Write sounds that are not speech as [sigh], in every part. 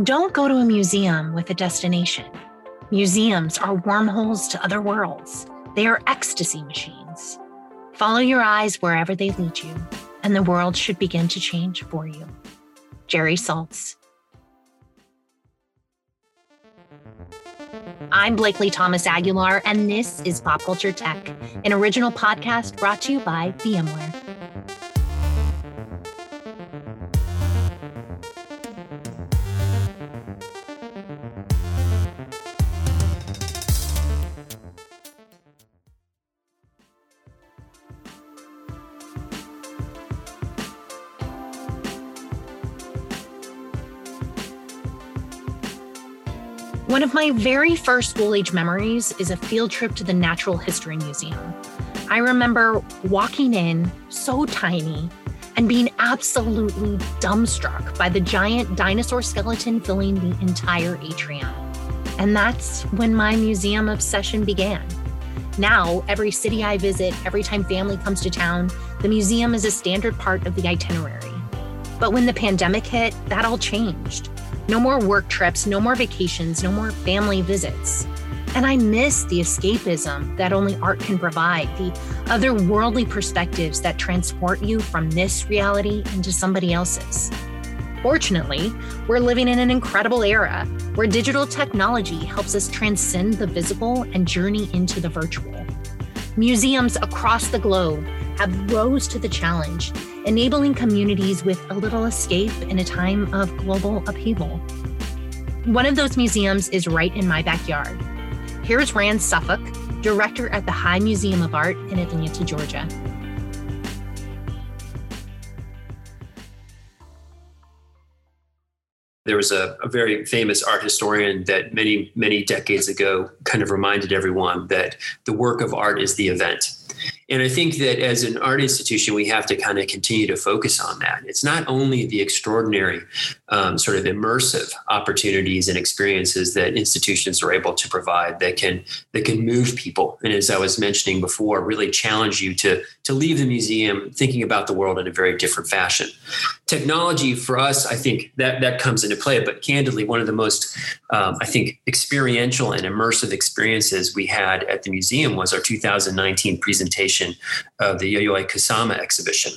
Don't go to a museum with a destination. Museums are wormholes to other worlds, they are ecstasy machines. Follow your eyes wherever they lead you, and the world should begin to change for you. Jerry Saltz. I'm Blakely Thomas Aguilar, and this is Pop Culture Tech, an original podcast brought to you by VMware. One of my very first school age memories is a field trip to the Natural History Museum. I remember walking in so tiny and being absolutely dumbstruck by the giant dinosaur skeleton filling the entire atrium. And that's when my museum obsession began. Now, every city I visit, every time family comes to town, the museum is a standard part of the itinerary. But when the pandemic hit, that all changed. No more work trips, no more vacations, no more family visits. And I miss the escapism that only art can provide, the otherworldly perspectives that transport you from this reality into somebody else's. Fortunately, we're living in an incredible era where digital technology helps us transcend the visible and journey into the virtual. Museums across the globe have rose to the challenge, enabling communities with a little escape in a time of global upheaval. One of those museums is right in my backyard. Here's Rand Suffolk, director at the High Museum of Art in Atlanta, Georgia. There was a, a, very famous art historian that many, many decades ago kind of reminded everyone that the work of art is the event. And I think that as an art institution, we have to kind of continue to focus on that. It's not only the extraordinary um, sort of immersive opportunities and experiences that institutions are able to provide that can that can move people, and as I was mentioning before, really challenge you to to leave the museum thinking about the world in a very different fashion. Technology for us, I think that that comes into play. But candidly, one of the most um, I think experiential and immersive experiences we had at the museum was our 2019 presentation of the Yayoi Kusama exhibition.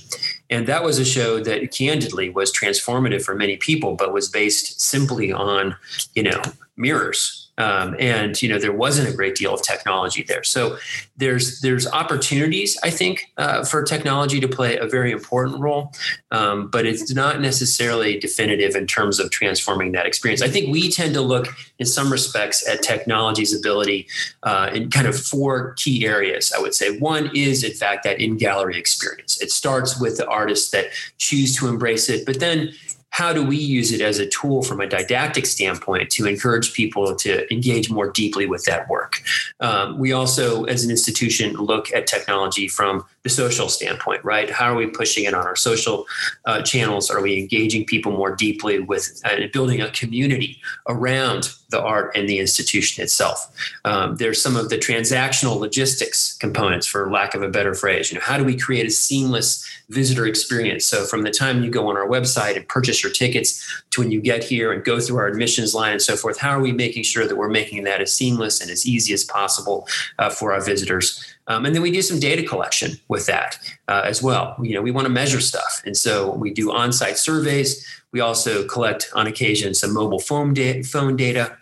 And that was a show that candidly was transformative for many people, but was based simply on, you know, mirrors um, and you know there wasn't a great deal of technology there. So there's there's opportunities I think uh, for technology to play a very important role, um, but it's not necessarily definitive in terms of transforming that experience. I think we tend to look in some respects at technology's ability uh, in kind of four key areas. I would say one is in fact that in gallery experience. It starts with the artists that choose to embrace it, but then how do we use it as a tool from a didactic standpoint to encourage people to engage more deeply with that work? Um, we also, as an institution, look at technology from the social standpoint, right? How are we pushing it on our social uh, channels? Are we engaging people more deeply with uh, building a community around the art and the institution itself? Um, there's some of the transactional logistics components, for lack of a better phrase. You know, how do we create a seamless visitor experience? So from the time you go on our website and purchase your tickets to when you get here and go through our admissions line and so forth, how are we making sure that we're making that as seamless and as easy as possible uh, for our visitors? Um, and then we do some data collection with that uh, as well. You know, we want to measure stuff, and so we do on-site surveys. We also collect on occasion some mobile phone, phone data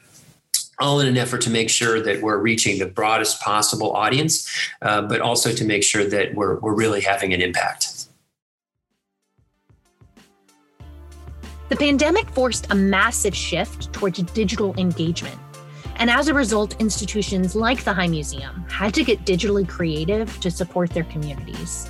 all in an effort to make sure that we're reaching the broadest possible audience, uh, but also to make sure that we're, we're really having an impact. The pandemic forced a massive shift towards digital engagement. And as a result, institutions like the High Museum had to get digitally creative to support their communities.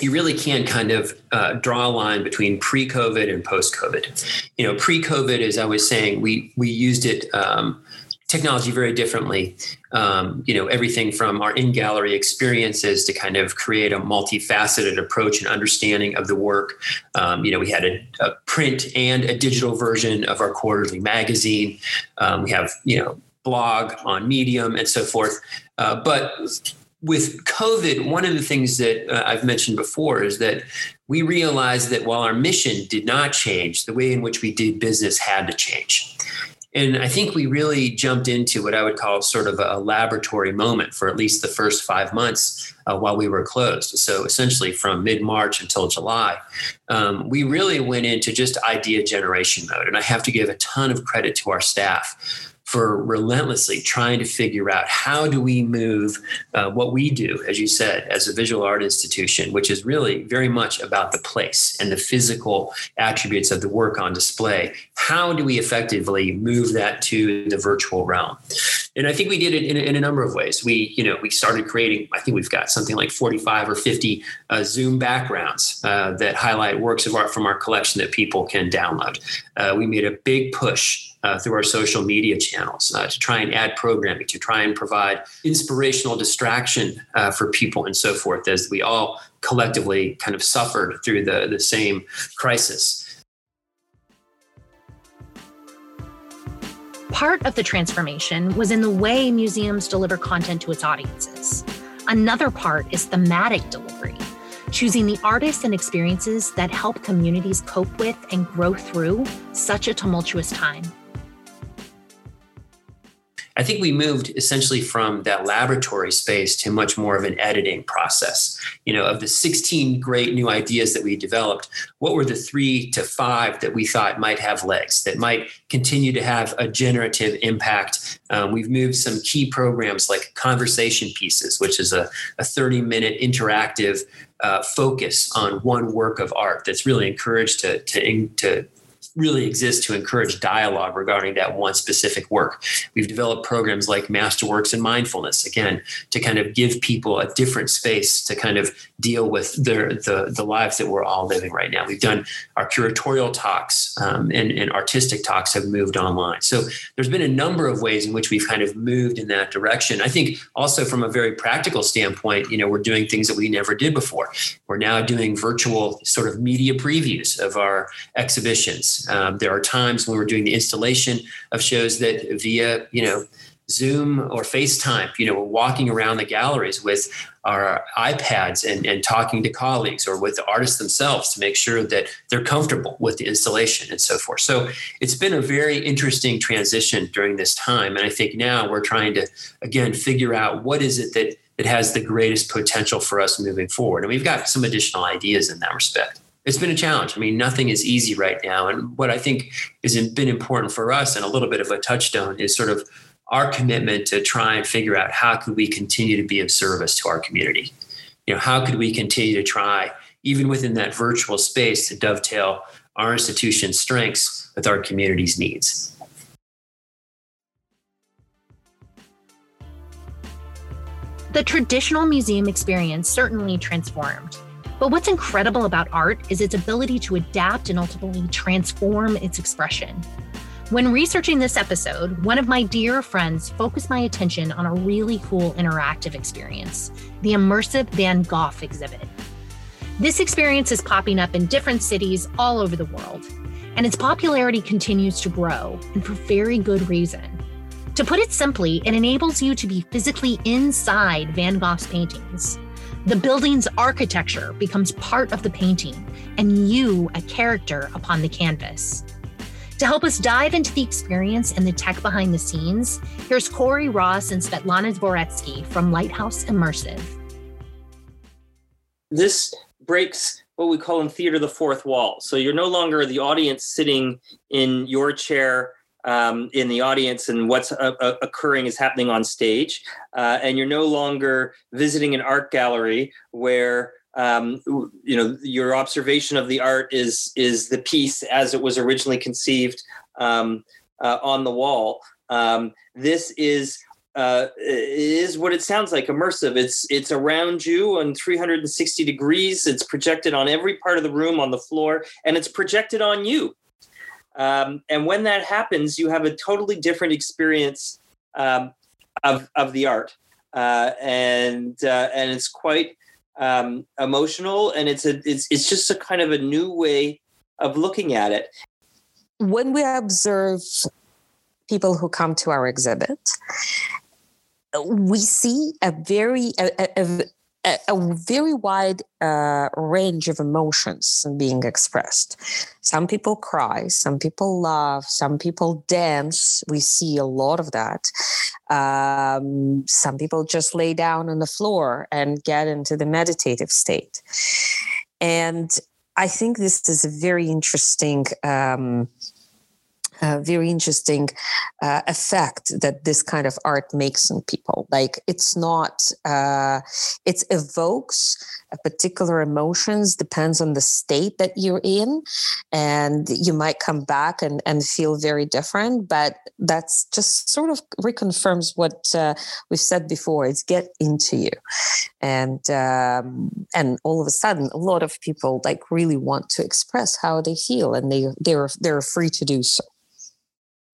You really can kind of uh, draw a line between pre-COVID and post-COVID. You know, pre-COVID, as I was saying, we we used it um, technology very differently. Um, you know, everything from our in gallery experiences to kind of create a multifaceted approach and understanding of the work. Um, you know, we had a, a, print and a digital version of our quarterly magazine. Um, we have, you know, blog on Medium and so forth. Uh, but with COVID, one of the things that uh, I've mentioned before is that we realized that while our mission did not change, the way in which we did business had to change. And I think we really jumped into what I would call sort of a laboratory moment for at least the first five months uh, while we were closed. So essentially from mid March until July, um, we really went into just idea generation mode. And I have to give a ton of credit to our staff for relentlessly trying to figure out how do we move uh, what we do, as you said, as a visual art institution, which is really very much about the place and the physical attributes of the work on display. How do we effectively move that to the virtual realm? And I think we did it in, in a number of ways. We, you know, we started creating. I think we've got something like 45 or 50 uh, Zoom backgrounds uh, that highlight works of art from our collection that people can download. Uh, we made a big push uh, through our social media channels uh, to try and add programming, to try and provide inspirational distraction uh, for people and so forth, as we all collectively kind of suffered through the, the same crisis. Part of the transformation was in the way museums deliver content to its audiences. Another part is thematic delivery choosing the artists and experiences that help communities cope with and grow through such a tumultuous time. I think we moved essentially from that laboratory space to much more of an editing process. You know, of the 16 great new ideas that we developed, what were the three to five that we thought might have legs, that might continue to have a generative impact? Um, we've moved some key programs like Conversation Pieces, which is a, a 30 minute interactive uh, focus on one work of art that's really encouraged to, to, to really exist to encourage dialogue regarding that one specific work. We've developed programs like Masterworks and Mindfulness, again, to kind of give people a different space to kind of deal with their, the, the lives that we're all living right now. We've done our curatorial talks um, and, and artistic talks have moved online. So there's been a number of ways in which we've kind of moved in that direction. I think also from a very practical standpoint, you know, we're doing things that we never did before. We're now doing virtual sort of media previews of our exhibitions. Um, there are times when we're doing the installation of shows that via, you know, Zoom or FaceTime, you know, we're walking around the galleries with our iPads and, and talking to colleagues or with the artists themselves to make sure that they're comfortable with the installation and so forth. So it's been a very interesting transition during this time. And I think now we're trying to, again, figure out what is it that, that has the greatest potential for us moving forward. And we've got some additional ideas in that respect it's been a challenge. I mean, nothing is easy right now. And what I think has been important for us and a little bit of a touchstone is sort of our commitment to try and figure out how could we continue to be of service to our community. You know, how could we continue to try, even within that virtual space, to dovetail our institution's strengths with our community's needs. The traditional museum experience certainly transformed. But what's incredible about art is its ability to adapt and ultimately transform its expression. When researching this episode, one of my dear friends focused my attention on a really cool interactive experience the immersive Van Gogh exhibit. This experience is popping up in different cities all over the world, and its popularity continues to grow, and for very good reason. To put it simply, it enables you to be physically inside Van Gogh's paintings. The building's architecture becomes part of the painting, and you a character upon the canvas. To help us dive into the experience and the tech behind the scenes, here's Corey Ross and Svetlana Dvoretsky from Lighthouse Immersive. This breaks what we call in theater the fourth wall. So you're no longer the audience sitting in your chair um, in the audience and what's uh, uh, occurring is happening on stage. Uh, and you're no longer visiting an art gallery where um, you know your observation of the art is is the piece as it was originally conceived um, uh, on the wall. Um, this is uh, is what it sounds like immersive it's it's around you on 360 degrees it's projected on every part of the room on the floor and it's projected on you um, and when that happens, you have a totally different experience um, of, of the art. Uh, and uh, and it's quite um, emotional, and it's a it's it's just a kind of a new way of looking at it. When we observe people who come to our exhibit, we see a very a, a, a, a very wide uh, range of emotions being expressed. Some people cry, some people laugh, some people dance. We see a lot of that. Um, some people just lay down on the floor and get into the meditative state. And I think this is a very interesting. Um, very interesting uh, effect that this kind of art makes on people. Like it's not, uh, it evokes particular emotions, depends on the state that you're in. And you might come back and, and feel very different, but that's just sort of reconfirms what uh, we've said before. It's get into you. And, um, and all of a sudden, a lot of people like really want to express how they feel and they, they're, they're free to do so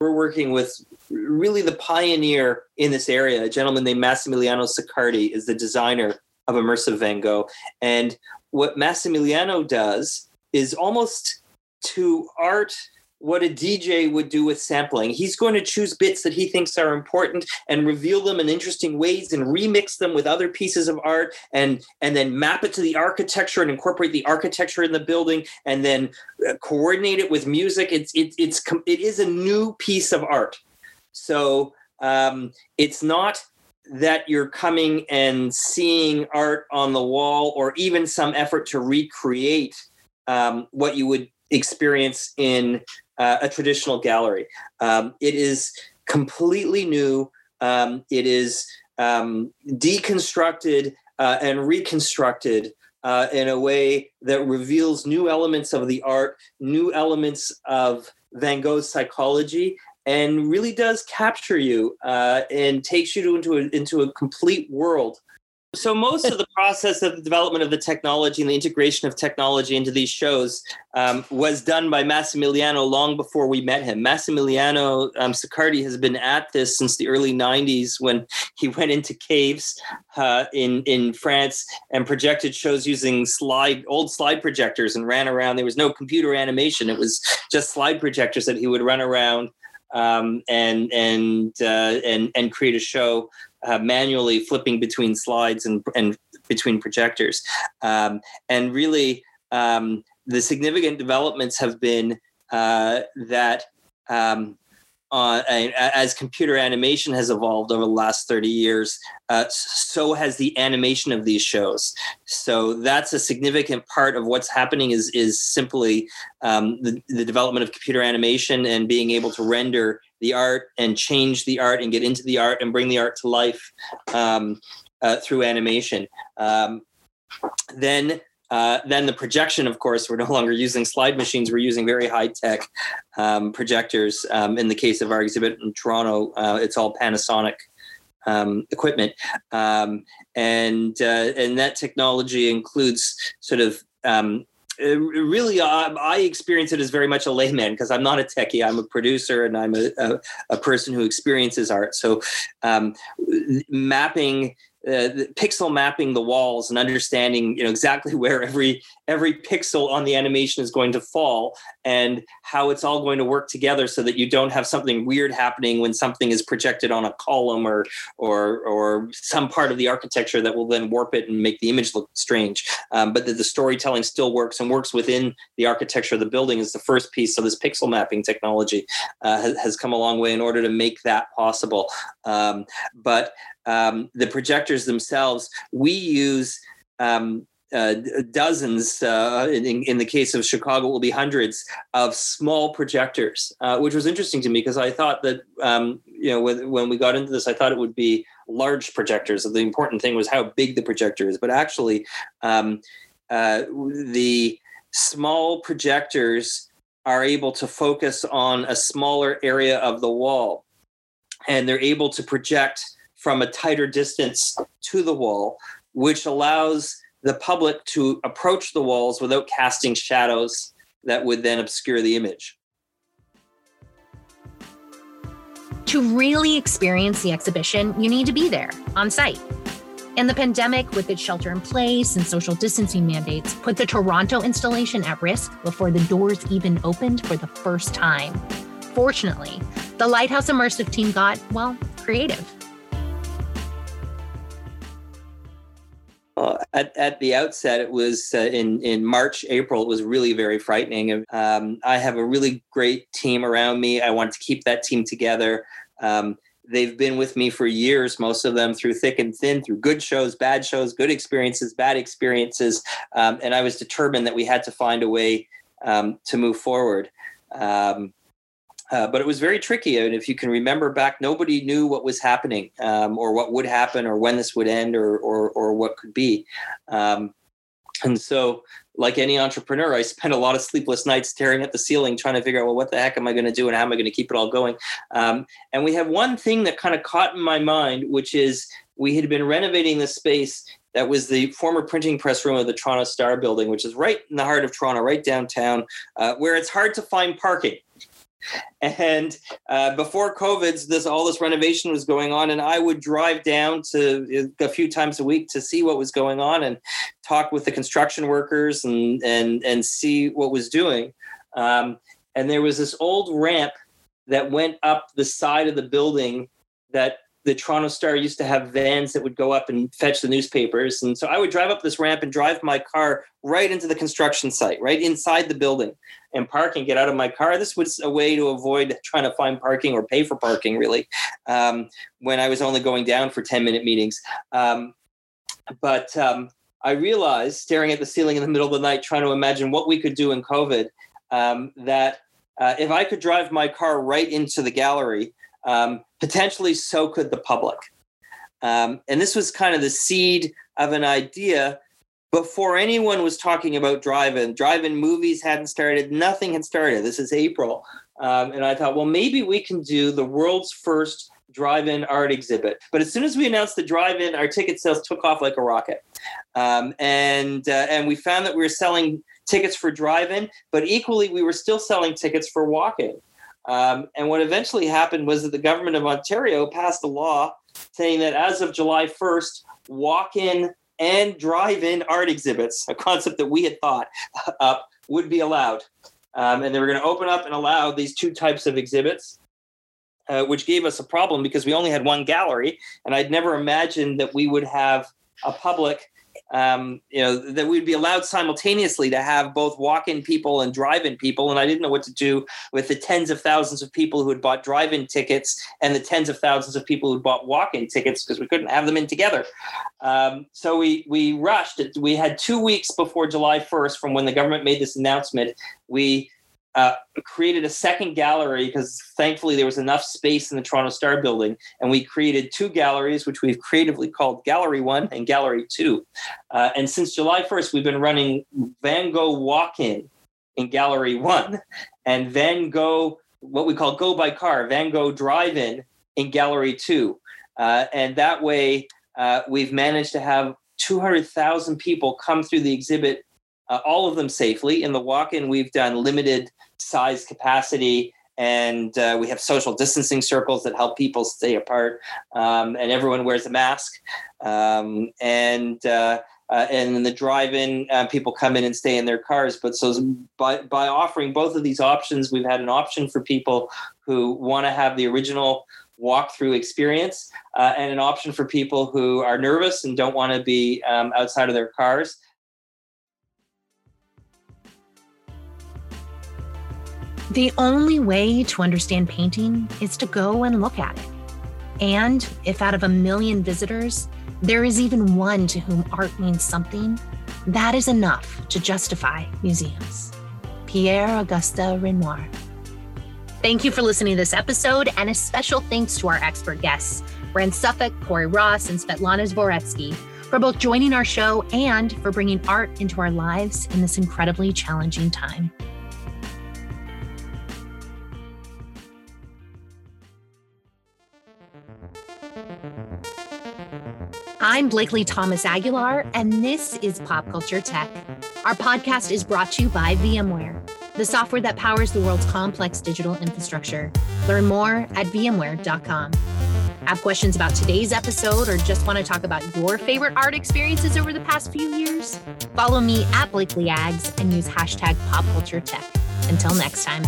we're working with really the pioneer in this area, a gentleman named Massimiliano Siccardi is the designer of immersive Van Gogh. And what Massimiliano does is almost to art what a DJ would do with sampling. He's going to choose bits that he thinks are important and reveal them in interesting ways and remix them with other pieces of art and and then map it to the architecture and incorporate the architecture in the building and then uh, coordinate it with music. It's it, it's it is a new piece of art. So um, it's not that you're coming and seeing art on the wall or even some effort to recreate um, what you would experience in uh, a traditional gallery. Um, it is completely new. Um, it is um, deconstructed uh, and reconstructed uh, in a way that reveals new elements of the art, new elements of Van Gogh's psychology, and really does capture you uh, and takes you to, into, a, into a complete world so most of the process of the development of the technology and the integration of technology into these shows um, was done by Massimiliano long before we met him. Massimiliano um, Siccardi has been at this since the early 90s when he went into caves uh, in, in France and projected shows using slide old slide projectors and ran around. There was no computer animation. It was just slide projectors that he would run around um, and and uh, and and create a show uh, manually flipping between slides and and between projectors, um, and really um, the significant developments have been uh, that. Um, uh, as computer animation has evolved over the last 30 years, uh, so has the animation of these shows. So that's a significant part of what's happening is is simply um, the, the development of computer animation and being able to render the art and change the art and get into the art and bring the art to life um, uh, through animation. Um, then uh, then the projection, of course, we're no longer using slide machines. We're using very high tech um, projectors. Um, in the case of our exhibit in Toronto, uh, it's all Panasonic um, equipment, um, and uh, and that technology includes sort of um, uh, really uh, I experience it as very much a layman because I'm not a techie. I'm a producer and I'm a, a, a person who experiences art. So um, mapping uh, pixel mapping the walls and understanding you know exactly [laughs] where every every pixel on the animation is going to fall and how it's all going to work together so that you don't have something weird happening when something is projected on a column or or or some part of the architecture that will then warp it and make the image look strange. Um, but that the storytelling still works and works within the architecture of the building is the first piece. So this pixel mapping technology uh, has, has, come a long way in order to make that possible. Um, but um, the projectors themselves, we use um, uh, dozens, uh, in, in, the case of Chicago, will be hundreds of small projectors, uh, which was interesting to me because I thought that, um, you know, when, when, we got into this, I thought it would be large projectors. The important thing was how big the projector is, but actually, um, uh, the small projectors are able to focus on a smaller area of the wall and they're able to project from a tighter distance to the wall, which allows the public to approach the walls without casting shadows that would then obscure the image. To really experience the exhibition, you need to be there on site. And the pandemic, with its shelter in place and social distancing mandates, put the Toronto installation at risk before the doors even opened for the first time. Fortunately, the Lighthouse Immersive team got, well, creative. At, at the outset, it was uh, in in March, April. It was really very frightening. Um, I have a really great team around me. I want to keep that team together. Um, they've been with me for years, most of them through thick and thin, through good shows, bad shows, good experiences, bad experiences. Um, and I was determined that we had to find a way um, to move forward. Um, uh, but it was very tricky. And if you can remember back, nobody knew what was happening um, or what would happen or when this would end or, or, or what could be. Um, and so, like any entrepreneur, I [laughs] spent a lot of sleepless nights staring at the ceiling, trying to figure out, well, what the heck am I going to do and how am I going to keep it all going? Um, and we have one thing that kind of caught in my mind, which is we had been renovating the space that was the former printing press room of the Toronto Star building, which is right in the heart of Toronto, right downtown, uh, where it's hard to find parking. And uh, before COVID, this all this renovation was going on, and I would drive down to a few times a week to see what was going on and talk with the construction workers and and and see what was doing. Um, and there was this old ramp that went up the side of the building that the Toronto Star used to have vans that would go up and fetch the newspapers. And so I would drive up this ramp and drive my car right into the construction site, right inside the building, and park and get out of my car. This was a way to avoid trying to find parking or pay for parking, really, um, when I was only going down for 10 minute meetings. Um, but um, I realized, staring at the ceiling in the middle of the night, trying to imagine what we could do in COVID, um, that uh, if I could drive my car right into the gallery, um, potentially so could the public. Um, and this was kind of the seed of an idea before anyone was talking about drive-in. Drive-in movies hadn't started. Nothing had started. This is April, um, and I thought, well, maybe we can do the world's first drive-in art exhibit. But as soon as we announced the drive-in, our ticket sales took off like a rocket, um, and uh, and we found that we were selling tickets for drive-in, but equally we were still selling tickets for walk-in. Um, and what eventually happened was that the government of Ontario passed a law saying that as of July 1st, walk in and drive in art exhibits, a concept that we had thought [laughs] up, would be allowed. Um, and they were going to open up and allow these two types of exhibits. Uh, which gave us a problem because we only had one gallery, and I'd never imagined that we would have a public um, you know, that we'd be allowed simultaneously to have both walk-in people and drive-in people. And I didn't know what to do with the tens of thousands of people who had bought drive-in tickets and the tens of thousands of people who had bought walk-in tickets because we couldn't have them in together. Um, so we we rushed. We had two weeks before July 1st from when the government made this announcement. We uh, created a second gallery because thankfully there was enough space in the Toronto Star building, and we created two galleries, which we've creatively called Gallery One and Gallery Two. Uh, and since July 1st, we've been running Van Gogh Walk-in in Gallery One, and Van Gogh what we call Go by Car, Van Gogh Drive-in in Gallery Two, uh, and that way uh, we've managed to have 200,000 people come through the exhibit uh, all of them safely. In the walk in, we've done limited size capacity and uh, we have social distancing circles that help people stay apart um, and everyone wears a mask. Um, and uh, uh, and in the drive-in uh, people come in and stay in their cars. But so by, by offering both of these options we've had an option for people who want to have the original walk-through experience uh, and an option for people who are nervous and don't want to be um, outside of their cars The only way to understand painting is to go and look at it. And if out of a million visitors, there is even one to whom art means something, that is enough to justify museums. Pierre Auguste Renoir. Thank you for listening to this episode, and a special thanks to our expert guests, Brent Suffolk, Corey Ross, and Svetlana Dvoretsky, for both joining our show and for bringing art into our lives in this incredibly challenging time. I'm Blakely Thomas Aguilar, and this is Pop Culture Tech. Our podcast is brought to you by VMware, the software that powers the world's complex digital infrastructure. Learn more at VMware.com. Have questions about today's episode or just want to talk about your favorite art experiences over the past few years? Follow me at Blakely Ags and use hashtag Pop Culture Tech. Until next time.